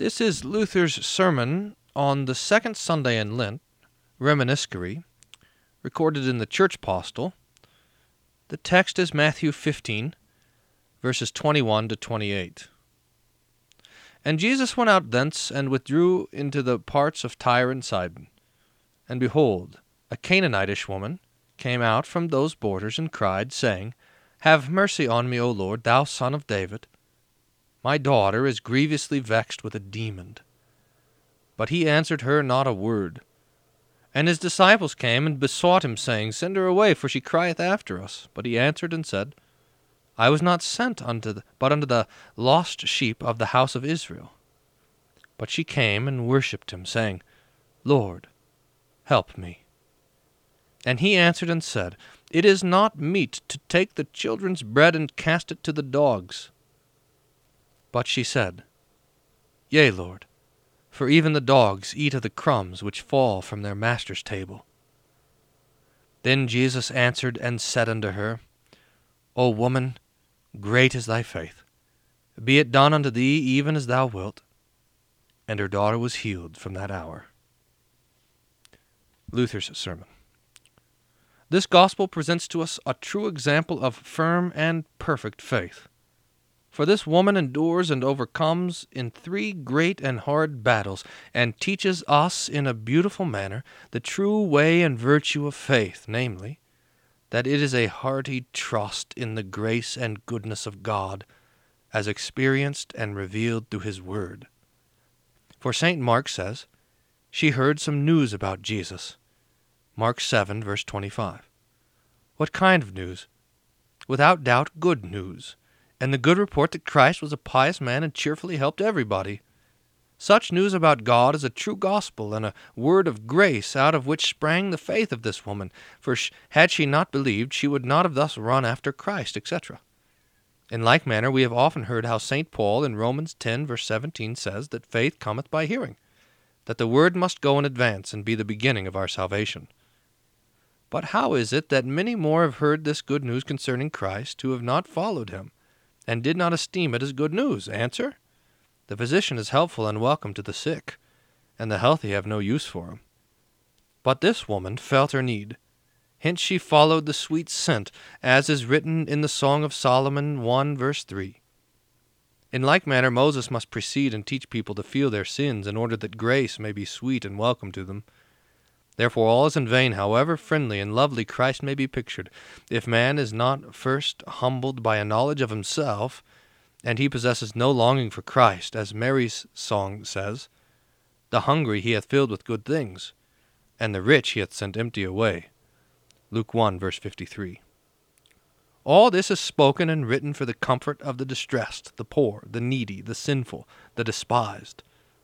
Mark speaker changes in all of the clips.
Speaker 1: This is Luther's sermon on the second Sunday in Lent, Reminiscere, recorded in the Church Postil. The text is Matthew 15, verses 21 to 28. And Jesus went out thence and withdrew into the parts of Tyre and Sidon. And behold, a Canaanitish woman came out from those borders and cried, saying, Have mercy on me, O Lord, thou son of David. My daughter is grievously vexed with a demon. But he answered her not a word. And his disciples came and besought him, saying, Send her away, for she crieth after us. But he answered and said, I was not sent unto the, but unto the lost sheep of the house of Israel. But she came and worshipped him, saying, Lord, help me. And he answered and said, It is not meet to take the children's bread and cast it to the dogs. But she said, Yea, Lord, for even the dogs eat of the crumbs which fall from their master's table. Then Jesus answered and said unto her, O woman, great is thy faith. Be it done unto thee even as thou wilt. And her daughter was healed from that hour. Luther's Sermon. This gospel presents to us a true example of firm and perfect faith. For this woman endures and overcomes in three great and hard battles, and teaches us in a beautiful manner the true way and virtue of faith, namely, that it is a hearty trust in the grace and goodness of God, as experienced and revealed through His Word. For St. Mark says, She heard some news about Jesus. Mark 7, verse 25. What kind of news? Without doubt, good news and the good report that Christ was a pious man and cheerfully helped everybody. Such news about God is a true gospel and a word of grace out of which sprang the faith of this woman, for had she not believed, she would not have thus run after Christ, etc. In like manner, we have often heard how St. Paul in Romans 10, verse 17 says that faith cometh by hearing, that the word must go in advance and be the beginning of our salvation. But how is it that many more have heard this good news concerning Christ who have not followed him? And did not esteem it as good news? Answer The physician is helpful and welcome to the sick, and the healthy have no use for him. But this woman felt her need. Hence she followed the sweet scent, as is written in the Song of Solomon 1 verse 3. In like manner, Moses must precede and teach people to feel their sins in order that grace may be sweet and welcome to them. Therefore, all is in vain, however friendly and lovely Christ may be pictured, if man is not first humbled by a knowledge of himself, and he possesses no longing for Christ, as Mary's song says The hungry he hath filled with good things, and the rich he hath sent empty away. Luke 1, verse 53. All this is spoken and written for the comfort of the distressed, the poor, the needy, the sinful, the despised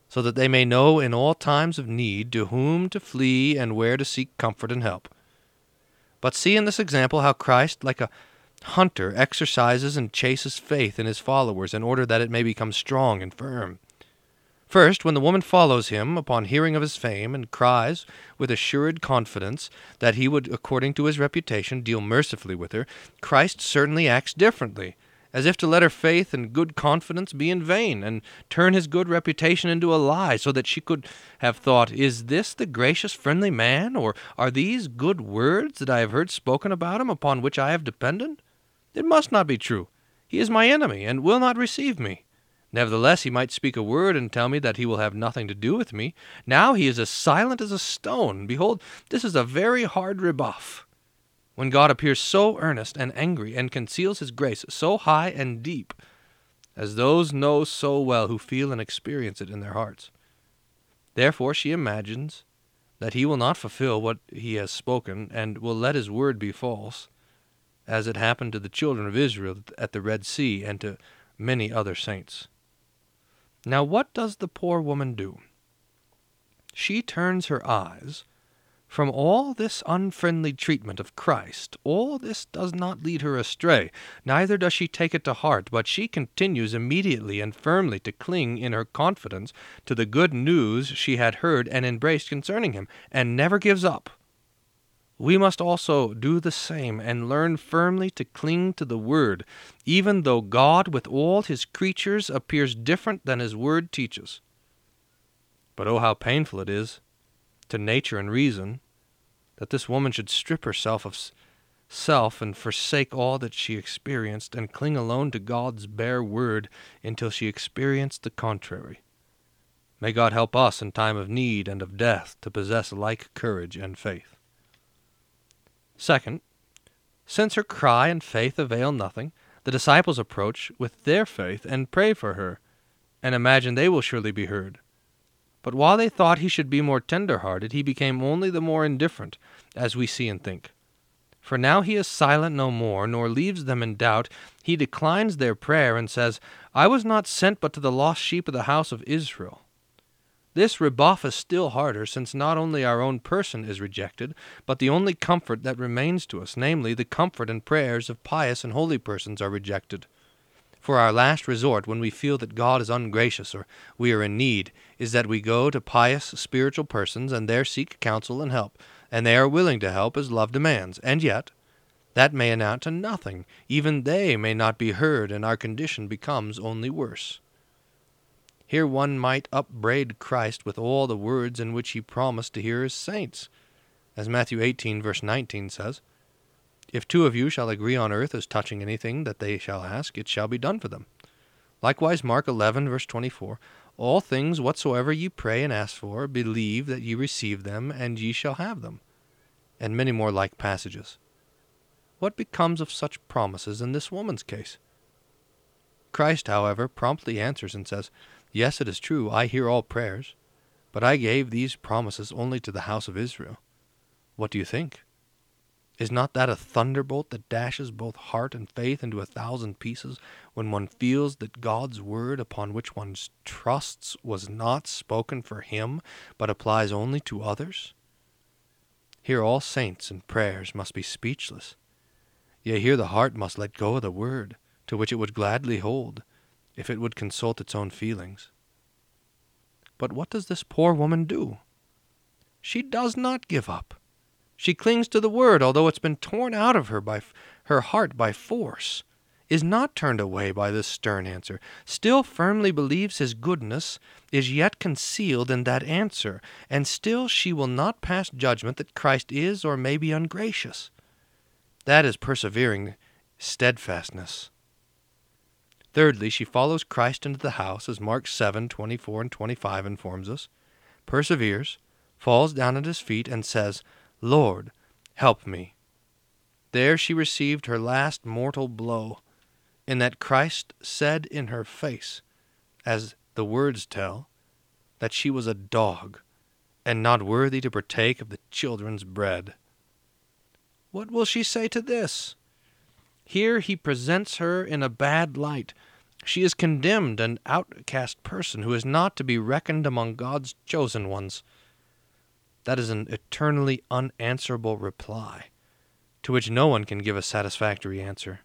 Speaker 1: so that they may know in all times of need to whom to flee and where to seek comfort and help. But see in this example how Christ, like a hunter, exercises and chases faith in his followers in order that it may become strong and firm. First, when the woman follows him upon hearing of his fame and cries with assured confidence that he would, according to his reputation, deal mercifully with her, Christ certainly acts differently as if to let her faith and good confidence be in vain, and turn his good reputation into a lie, so that she could have thought, Is this the gracious, friendly man, or are these good words that I have heard spoken about him, upon which I have depended? It must not be true. He is my enemy, and will not receive me. Nevertheless, he might speak a word and tell me that he will have nothing to do with me. Now he is as silent as a stone. Behold, this is a very hard rebuff when God appears so earnest and angry and conceals his grace so high and deep, as those know so well who feel and experience it in their hearts. Therefore she imagines that he will not fulfill what he has spoken, and will let his word be false, as it happened to the children of Israel at the Red Sea and to many other saints. Now, what does the poor woman do? She turns her eyes from all this unfriendly treatment of Christ, all this does not lead her astray, neither does she take it to heart, but she continues immediately and firmly to cling in her confidence to the good news she had heard and embraced concerning him, and never gives up. We must also do the same and learn firmly to cling to the Word, even though God with all his creatures appears different than his Word teaches. But oh, how painful it is to nature and reason that this woman should strip herself of self and forsake all that she experienced and cling alone to God's bare word until she experienced the contrary. May God help us in time of need and of death to possess like courage and faith. Second, since her cry and faith avail nothing, the disciples approach with their faith and pray for her, and imagine they will surely be heard. But while they thought he should be more tender hearted, he became only the more indifferent, as we see and think. For now he is silent no more, nor leaves them in doubt. He declines their prayer, and says, I was not sent but to the lost sheep of the house of Israel. This rebuff is still harder, since not only our own person is rejected, but the only comfort that remains to us, namely, the comfort and prayers of pious and holy persons, are rejected. For our last resort, when we feel that God is ungracious or we are in need, is that we go to pious spiritual persons and there seek counsel and help, and they are willing to help as love demands, and yet that may amount to nothing. Even they may not be heard, and our condition becomes only worse. Here one might upbraid Christ with all the words in which he promised to hear his saints. As Matthew 18, verse 19 says, If two of you shall agree on earth as touching anything that they shall ask, it shall be done for them. Likewise, Mark 11, verse 24, All things whatsoever ye pray and ask for, believe that ye receive them, and ye shall have them. And many more like passages. What becomes of such promises in this woman's case? Christ, however, promptly answers and says, Yes, it is true, I hear all prayers, but I gave these promises only to the house of Israel. What do you think? Is not that a thunderbolt that dashes both heart and faith into a thousand pieces when one feels that God's word upon which one trusts was not spoken for him, but applies only to others? Here all saints and prayers must be speechless. Yea, here the heart must let go of the word, to which it would gladly hold, if it would consult its own feelings. But what does this poor woman do? She does not give up. She clings to the word, although it's been torn out of her by her heart by force, is not turned away by this stern answer, still firmly believes his goodness is yet concealed in that answer, and still she will not pass judgment that Christ is or may be ungracious. That is persevering steadfastness. Thirdly, she follows Christ into the house, as Mark 7 24 and 25 informs us, perseveres, falls down at his feet, and says, Lord, help me. There she received her last mortal blow, in that Christ said in her face, as the words tell, that she was a dog, and not worthy to partake of the children's bread. What will she say to this? Here he presents her in a bad light. She is condemned, an outcast person who is not to be reckoned among God's chosen ones. That is an eternally unanswerable reply, to which no one can give a satisfactory answer.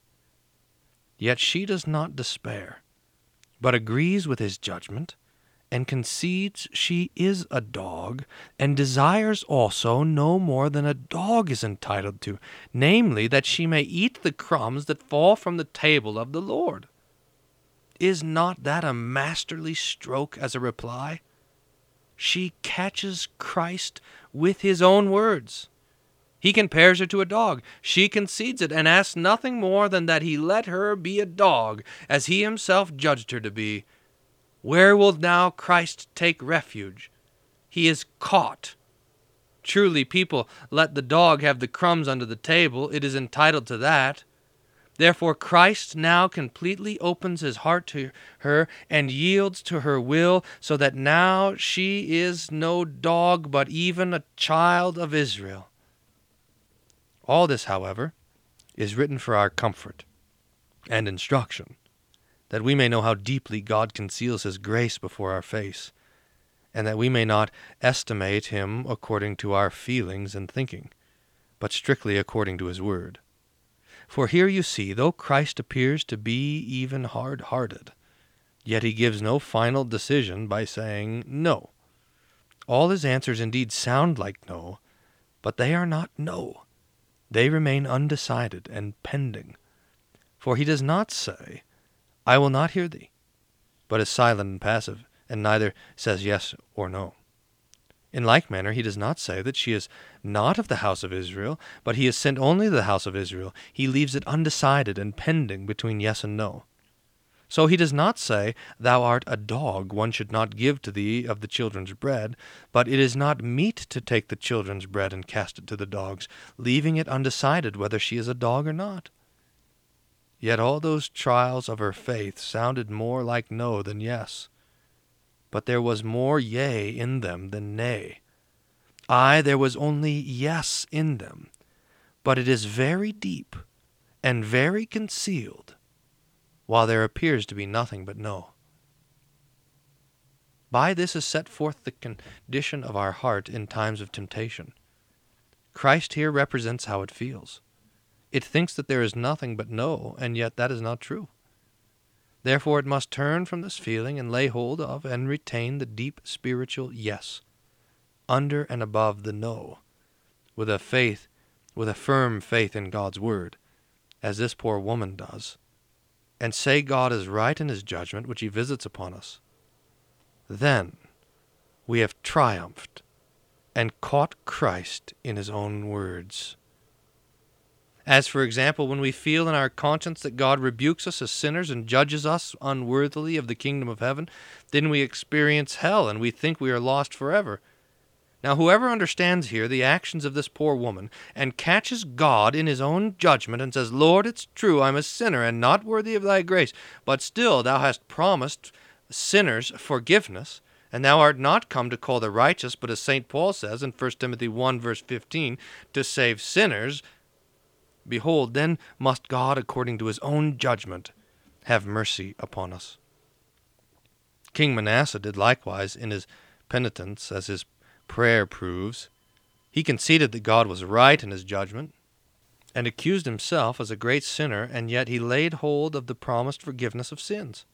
Speaker 1: Yet she does not despair, but agrees with his judgment and concedes she is a dog, and desires also no more than a dog is entitled to, namely, that she may eat the crumbs that fall from the table of the Lord. Is not that a masterly stroke as a reply? She catches Christ with his own words. He compares her to a dog. She concedes it and asks nothing more than that he let her be a dog, as he himself judged her to be where will now Christ take refuge? He is caught. Truly, people let the dog have the crumbs under the table, it is entitled to that. Therefore, Christ now completely opens his heart to her and yields to her will, so that now she is no dog, but even a child of Israel. All this, however, is written for our comfort and instruction that we may know how deeply God conceals his grace before our face, and that we may not estimate him according to our feelings and thinking, but strictly according to his word. For here you see, though Christ appears to be even hard hearted, yet he gives no final decision by saying no. All his answers indeed sound like no, but they are not no. They remain undecided and pending. For he does not say, I will not hear thee, but is silent and passive, and neither says yes or no. In like manner, he does not say that she is not of the house of Israel, but he has sent only to the house of Israel. He leaves it undecided and pending between yes and no. So he does not say, Thou art a dog, one should not give to thee of the children's bread, but it is not meet to take the children's bread and cast it to the dogs, leaving it undecided whether she is a dog or not. Yet all those trials of her faith sounded more like no than yes. But there was more yea in them than nay. Ay, there was only yes in them, but it is very deep and very concealed while there appears to be nothing but no. By this is set forth the condition of our heart in times of temptation. Christ here represents how it feels. It thinks that there is nothing but no, and yet that is not true. Therefore it must turn from this feeling and lay hold of and retain the deep spiritual yes, under and above the no, with a faith, with a firm faith in God's word, as this poor woman does and say God is right in his judgment which he visits upon us, then we have triumphed and caught Christ in his own words. As, for example, when we feel in our conscience that God rebukes us as sinners and judges us unworthily of the kingdom of heaven, then we experience hell and we think we are lost forever. Now, whoever understands here the actions of this poor woman, and catches God in his own judgment, and says, Lord, it's true, I'm a sinner, and not worthy of thy grace, but still thou hast promised sinners forgiveness, and thou art not come to call the righteous, but as St. Paul says in 1 Timothy 1, verse 15, to save sinners, behold, then must God, according to his own judgment, have mercy upon us. King Manasseh did likewise in his penitence, as his prayer proves. He conceded that God was right in his judgment, and accused himself as a great sinner, and yet he laid hold of the promised forgiveness of sins.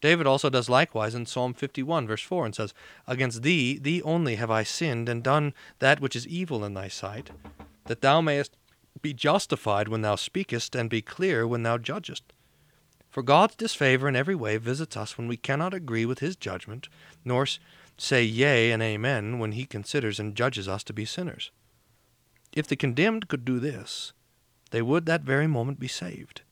Speaker 1: David also does likewise in Psalm 51, verse 4, and says, Against thee, thee only have I sinned, and done that which is evil in thy sight, that thou mayest be justified when thou speakest, and be clear when thou judgest. For God's disfavor in every way visits us when we cannot agree with his judgment, nor say yea and amen when he considers and judges us to be sinners. If the condemned could do this, they would that very moment be saved.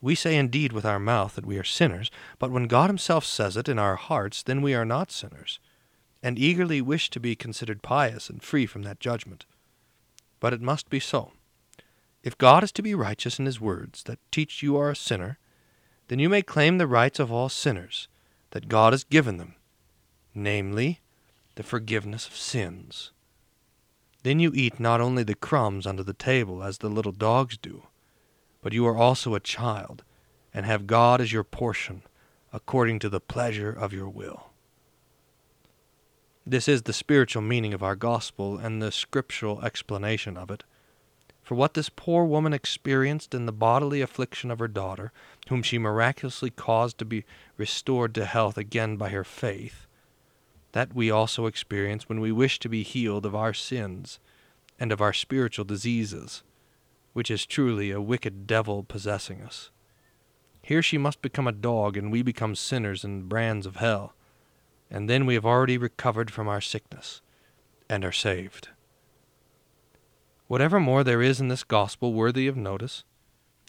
Speaker 1: We say indeed with our mouth that we are sinners, but when God himself says it in our hearts, then we are not sinners, and eagerly wish to be considered pious and free from that judgment. But it must be so. If God is to be righteous in his words that teach you are a sinner, then you may claim the rights of all sinners that God has given them namely, the forgiveness of sins. Then you eat not only the crumbs under the table as the little dogs do, but you are also a child, and have God as your portion, according to the pleasure of your will. This is the spiritual meaning of our gospel and the scriptural explanation of it. For what this poor woman experienced in the bodily affliction of her daughter, whom she miraculously caused to be restored to health again by her faith, that we also experience when we wish to be healed of our sins and of our spiritual diseases, which is truly a wicked devil possessing us. Here she must become a dog, and we become sinners and brands of hell, and then we have already recovered from our sickness and are saved. Whatever more there is in this gospel worthy of notice,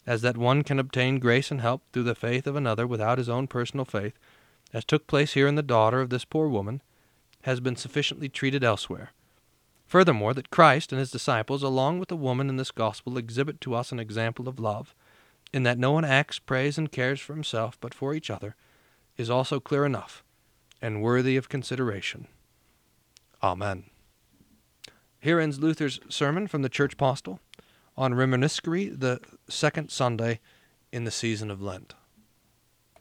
Speaker 1: as that one can obtain grace and help through the faith of another without his own personal faith, as took place here in the daughter of this poor woman, has been sufficiently treated elsewhere. Furthermore, that Christ and his disciples, along with the woman in this gospel, exhibit to us an example of love, in that no one acts, prays, and cares for himself, but for each other, is also clear enough and worthy of consideration. Amen. Here ends Luther's sermon from the Church Postil on Reminiscere, the second Sunday in the season of Lent.